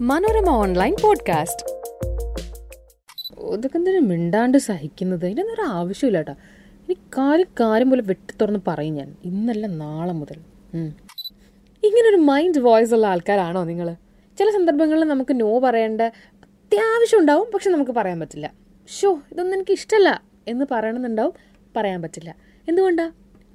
Manorama online podcast. ഇതൊക്കെ എന്തിനാ മിണ്ടാണ്ട് സഹിക്കുന്നത്? ഇതിനൊന്നും ഒരു ആവശ്യമില്ല കേട്ടോ. ഇനി കാര്യം കാര്യം പോലെ വെട്ടി തുറന്ന് പറയും ഞാൻ. ഇന്നല്ല നാളെ മുതൽ. ഇങ്ങനെ ഇങ്ങനൊരു മൈൻഡ് വോയിസ് ഉള്ള ആൾക്കാരാണോ നിങ്ങൾ ചില സന്ദർഭങ്ങളിൽ നമുക്ക് നോ പറയേണ്ട അത്യാവശ്യം ഉണ്ടാവും പക്ഷെ നമുക്ക് പറയാൻ പറ്റില്ല. ഷോ ഇതൊന്നും എനിക്ക് ഇഷ്ടമല്ല എന്ന് പറയണമെന്നുണ്ടാവും പറയാൻ പറ്റില്ല. എന്തുകൊണ്ടാണ്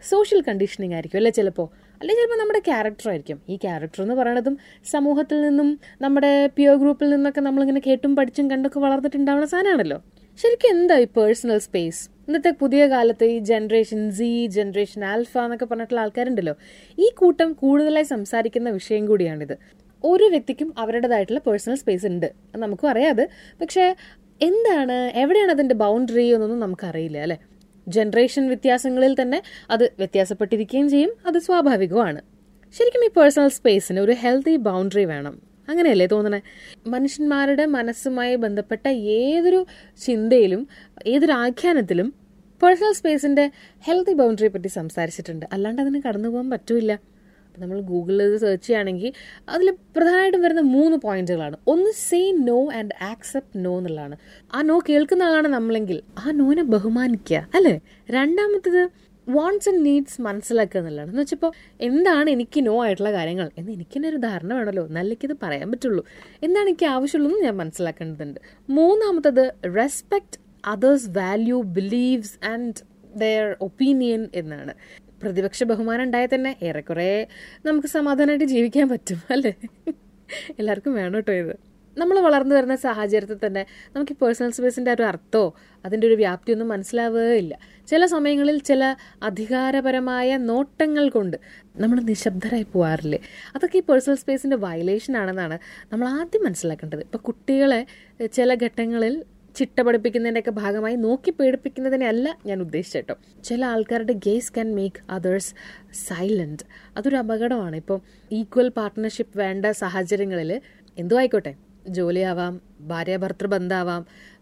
സോഷ്യൽ കണ്ടീഷനിങ് ആയിരിക്കും അല്ലേ ചിലപ്പോൾ അല്ലെങ്കിൽ ചിലപ്പോൾ നമ്മുടെ ക്യാരക്ടർ ആയിരിക്കും. ഈ ക്യാരക്ടർ എന്ന് പറയുന്നതും സമൂഹത്തിൽ നിന്നും നമ്മുടെ പിയർ ഗ്രൂപ്പിൽ നിന്നൊക്കെ നമ്മളിങ്ങനെ കേട്ടും പഠിച്ചും കണ്ടൊക്കെ വളർന്നിട്ടുണ്ടാവുന്ന സാധനമാണല്ലോ. ശരിക്കും എന്താ ഈ പേഴ്സണൽ സ്പേസ് ഇന്നത്തെ പുതിയ കാലത്ത് ഈ ജനറേഷൻ സി ജനറേഷൻ ആൽഫ എന്നൊക്കെ പറഞ്ഞിട്ടുള്ള ആൾക്കാരുണ്ടല്ലോ. ഈ കൂട്ടം കൂടുതലായി സംസാരിക്കുന്ന വിഷയം കൂടിയാണിത്. ഓരോ വ്യക്തിക്കും അവരുടേതായിട്ടുള്ള പേഴ്സണൽ സ്പേസ് ഉണ്ട്. നമുക്കും അറിയാതെ പക്ഷേ എന്താണ്? എവിടെയാണ് അതിന്റെ ബൗണ്ടറി എന്നൊന്നും നമുക്കറിയില്ല അല്ലെ? ജനറേഷൻ വ്യത്യാസങ്ങളിൽ തന്നെ അത് വ്യത്യാസപ്പെട്ടിരിക്കുകയും ചെയ്യും. അത് സ്വാഭാവികമാണ് ശരിക്കും ഈ പേഴ്സണൽ സ്പേസിന് ഒരു ഹെൽത്തി ബൗണ്ടറി വേണം. അങ്ങനെയല്ലേ തോന്നണേ? മനുഷ്യന്മാരുടെ മനസ്സുമായി ബന്ധപ്പെട്ട ഏതൊരു ചിന്തയിലും ഏതൊരു ആഖ്യാനത്തിലും പേഴ്സണൽ സ്പേസിന്റെ ഹെൽത്തി ബൗണ്ടറിയെ പറ്റി സംസാരിച്ചിട്ടുണ്ട്. അല്ലാണ്ട് അതിന് കടന്നു പോകാൻ പറ്റൂല നമ്മൾ ഗൂഗിളിൽ സെർച്ച് ചെയ്യുകയാണെങ്കിൽ അതിൽ പ്രധാനമായിട്ടും വരുന്ന മൂന്ന് പോയിന്റുകളാണ്. ഒന്ന് say no and accept no എന്നുള്ളതാണ്. ആ നോ കേൾക്കുന്ന ആളാണ് നമ്മളെങ്കിൽ ആ നോനെ ബഹുമാനിക്കുക അല്ലേ? രണ്ടാമത്തത് വാണ്ട്സ് ആൻഡ് നീഡ്സ് മനസ്സിലാക്കുക എന്നുള്ളതാണ്. എന്ന് വെച്ചപ്പോൾ എന്താണ് എനിക്ക് നോ ആയിട്ടുള്ള കാര്യങ്ങൾ? എന്ന് എനിക്ക് തന്നെ ഒരു ധാരണ വേണമല്ലോ. നല്ലത് പറയാൻ പറ്റുള്ളൂ. എന്താണ് എനിക്ക് ആവശ്യമുള്ളതെന്ന് ഞാൻ മനസ്സിലാക്കേണ്ടതുണ്ട്. മൂന്നാമത്തത് respect others value believes and their opinion എന്നാണ്. പ്രതിപക്ഷ ബഹുമാനം ഉണ്ടായാൽ തന്നെ ഏറെക്കുറെ നമുക്ക് സമാധാനമായിട്ട് ജീവിക്കാൻ പറ്റും അല്ലേ? എല്ലാവർക്കും വേണം കേട്ടോ ഇത്. നമ്മൾ വളർന്നു വരുന്ന സാഹചര്യത്തിൽ തന്നെ നമുക്ക് ഈ പേഴ്സണൽ സ്പേസിന്റെ ഒരു അർത്ഥമോ അതിന്റെ ഒരു വ്യാപ്തിയൊന്നും മനസ്സിലാവുകയില്ല. ചില സമയങ്ങളിൽ ചില അധികാരപരമായ നോട്ടങ്ങൾ കൊണ്ട് നമ്മൾ നിശബ്ദരായി പോകാറില്ലേ അതൊക്കെ ഈ പേഴ്സണൽ സ്പേസിന്റെ വയലേഷൻ ആണെന്നാണ് നമ്മൾ ആദ്യം മനസ്സിലാക്കേണ്ടത്. ഇപ്പോൾ കുട്ടികളെ ചില ഘട്ടങ്ങളിൽ ചിട്ട പഠിപ്പിക്കുന്നതിന്റെയൊക്കെ ഭാഗമായി നോക്കി പേടിപ്പിക്കുന്നതിനെ അല്ല ഞാൻ ഉദ്ദേശിച്ചേട്ടോ ചില ആൾക്കാരുടെ gaze can make others silent അതൊരു അപകടമാണ്. ഇപ്പോൾ ഈക്വൽ പാർട്ട്ണർഷിപ്പ് വേണ്ട സാഹചര്യങ്ങളിൽ എന്തോ ആയിക്കോട്ടെ. ജോലിയാവാം ഭാര്യ ഭർത്തൃ ബന്ധാവാം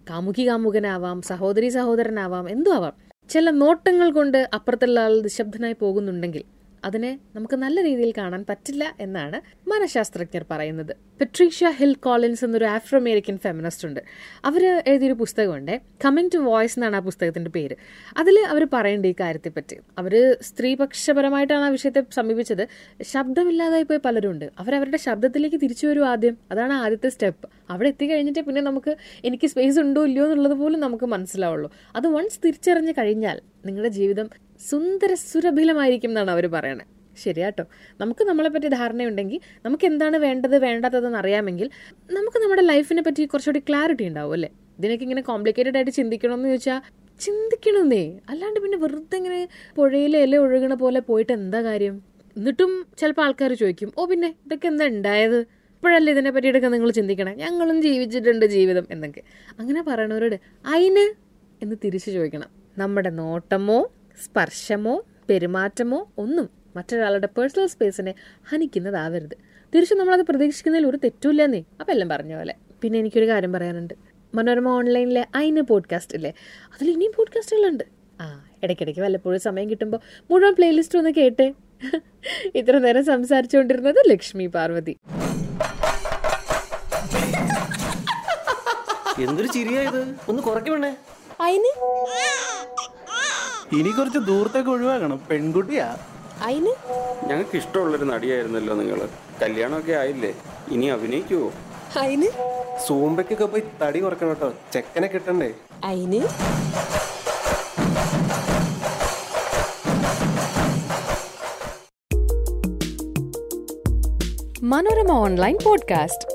കാമുകി കാമുകനാവാം സഹോദരി സഹോദരനാവാം എന്തോ ആവാം ചില നോട്ടങ്ങൾ കൊണ്ട് അപ്പുറത്തുള്ള ആൾ നിശബ്ദനായി പോകുന്നുണ്ടെങ്കിൽ അതിനെ നമുക്ക് നല്ല രീതിയിൽ കാണാൻ പറ്റില്ല എന്നാണ് മനഃശാസ്ത്രജ്ഞർ പറയുന്നത്. പെട്രീഷ്യ ഹിൽ കോളിൻസ് എന്നൊരു ആഫ്രോ അമേരിക്കൻ ഫെമിനിസ്റ്റ് ഉണ്ട്. അവർ എഴുതിയൊരു പുസ്തകമുണ്ട്. കമ്മിങ് ടു വോയിസ് എന്നാണ് ആ പുസ്തകത്തിന്റെ പേര്. അതിൽ അവർ പറയേണ്ട ഈ കാര്യത്തെപ്പറ്റി. അവർ സ്ത്രീപക്ഷപരമായിട്ടാണ് ആ വിഷയത്തെ സമീപിച്ചത്. ശബ്ദമില്ലാതായി പോയി പലരും ഉണ്ട് അവരവരുടെ ശബ്ദത്തിലേക്ക് തിരിച്ചു വരും ആദ്യം. അതാണ് ആദ്യത്തെ സ്റ്റെപ്പ്. അവിടെ എത്തിക്കഴിഞ്ഞിട്ട് പിന്നെ നമുക്ക് എനിക്ക് സ്പേസ് ഉണ്ടോ ഇല്ലയോ എന്നുള്ളത് പോലും നമുക്ക് മനസ്സിലാവുള്ളൂ. അത് വൺസ് തിരിച്ചറിഞ്ഞു കഴിഞ്ഞാൽ നിങ്ങളുടെ ജീവിതം സുന്ദര സുരഭിലമായിരിക്കും എന്നാണ് അവർ പറയണത് ശരിയാട്ടോ നമുക്ക് നമ്മളെ പറ്റി ധാരണയുണ്ടെങ്കിൽ നമുക്ക് എന്താണ് വേണ്ടത് വേണ്ടാത്തതെന്ന് അറിയാമെങ്കിൽ നമുക്ക് നമ്മുടെ ലൈഫിനെ പറ്റി കുറച്ചുകൂടി ക്ലാരിറ്റി ഉണ്ടാവും അല്ലേ? ഇതിനൊക്കെ ഇങ്ങനെ കോംപ്ലിക്കേറ്റഡ് ആയിട്ട് ചിന്തിക്കണമെന്ന് ചോദിച്ചാൽ ചിന്തിക്കണമെന്നേ അല്ലാണ്ട് പിന്നെ വെറുതെ ഇങ്ങനെ പുഴയിലെ ഇല ഒഴുകണ പോലെ പോയിട്ട് എന്താ കാര്യം? എന്നിട്ടും ചിലപ്പോൾ ആൾക്കാർ ചോദിക്കും ഓ പിന്നെ ഇതൊക്കെ എന്താ ഉണ്ടായത്? ഇപ്പോഴല്ലേ ഇതിനെ പറ്റിയിട്ടൊക്കെ നിങ്ങൾ ചിന്തിക്കണം? ഞങ്ങളും ജീവിച്ചിട്ടുണ്ട് ജീവിതം എന്നൊക്കെ. അങ്ങനെ പറയണവരോട് അയിന്? എന്ന് തിരിച്ചു ചോദിക്കണം. നമ്മുടെ നോട്ടമോ? സ്പർശമോ പെരുമാറ്റമോ ഒന്നും മറ്റൊരാളുടെ പേഴ്സണൽ സ്പേസിനെ ഹനിക്കുന്നതാവരുത്. തീർച്ചയായും നമ്മളത് പ്രതീക്ഷിക്കുന്നതിൽ ഒരു തെറ്റുമില്ലെന്നേ അപ്പം എല്ലാം പറഞ്ഞ പോലെ. പിന്നെ എനിക്കൊരു കാര്യം പറയാനുണ്ട്. മനോരമ ഓൺലൈനിലെ അയിന് പോഡ്കാസ്റ്റ് ഇല്ലേ? അതിൽ ഇനിയും പോഡ്കാസ്റ്റുകളുണ്ട് ആ ഇടയ്ക്കിടയ്ക്ക് വല്ലപ്പോഴും സമയം കിട്ടുമ്പോൾ മുഴുവൻ പ്ലേലിസ്റ്റ് ഒന്ന് കേട്ടേ. ഇത്ര നേരം സംസാരിച്ചുകൊണ്ടിരുന്നത് ലക്ഷ്മി പാർവതി. എന്തൊരു ചിരിയായത് ഒന്ന് കുറയ്ക്കണേ അയിന്? ഇനി കുറച്ച് ദൂരത്തേക്ക് ഒഴിവാക്കണം. പെൺകുട്ടിയാ. അയിന്? ഞങ്ങൾക്ക് ഇഷ്ടമുള്ളൊരു നടിയായിരുന്നല്ലോ നിങ്ങൾ കല്യാണമൊക്കെ ആയില്ലേ? ഇനി അഭിനയിക്കുവോ? അയിന്? സൂമ്പയ്ക്കൊക്കെ പോയി തടി കുറക്കണം കേട്ടോ. ചെക്കനെ കിട്ടണ്ടേ? അയിന്? Manorama online podcast.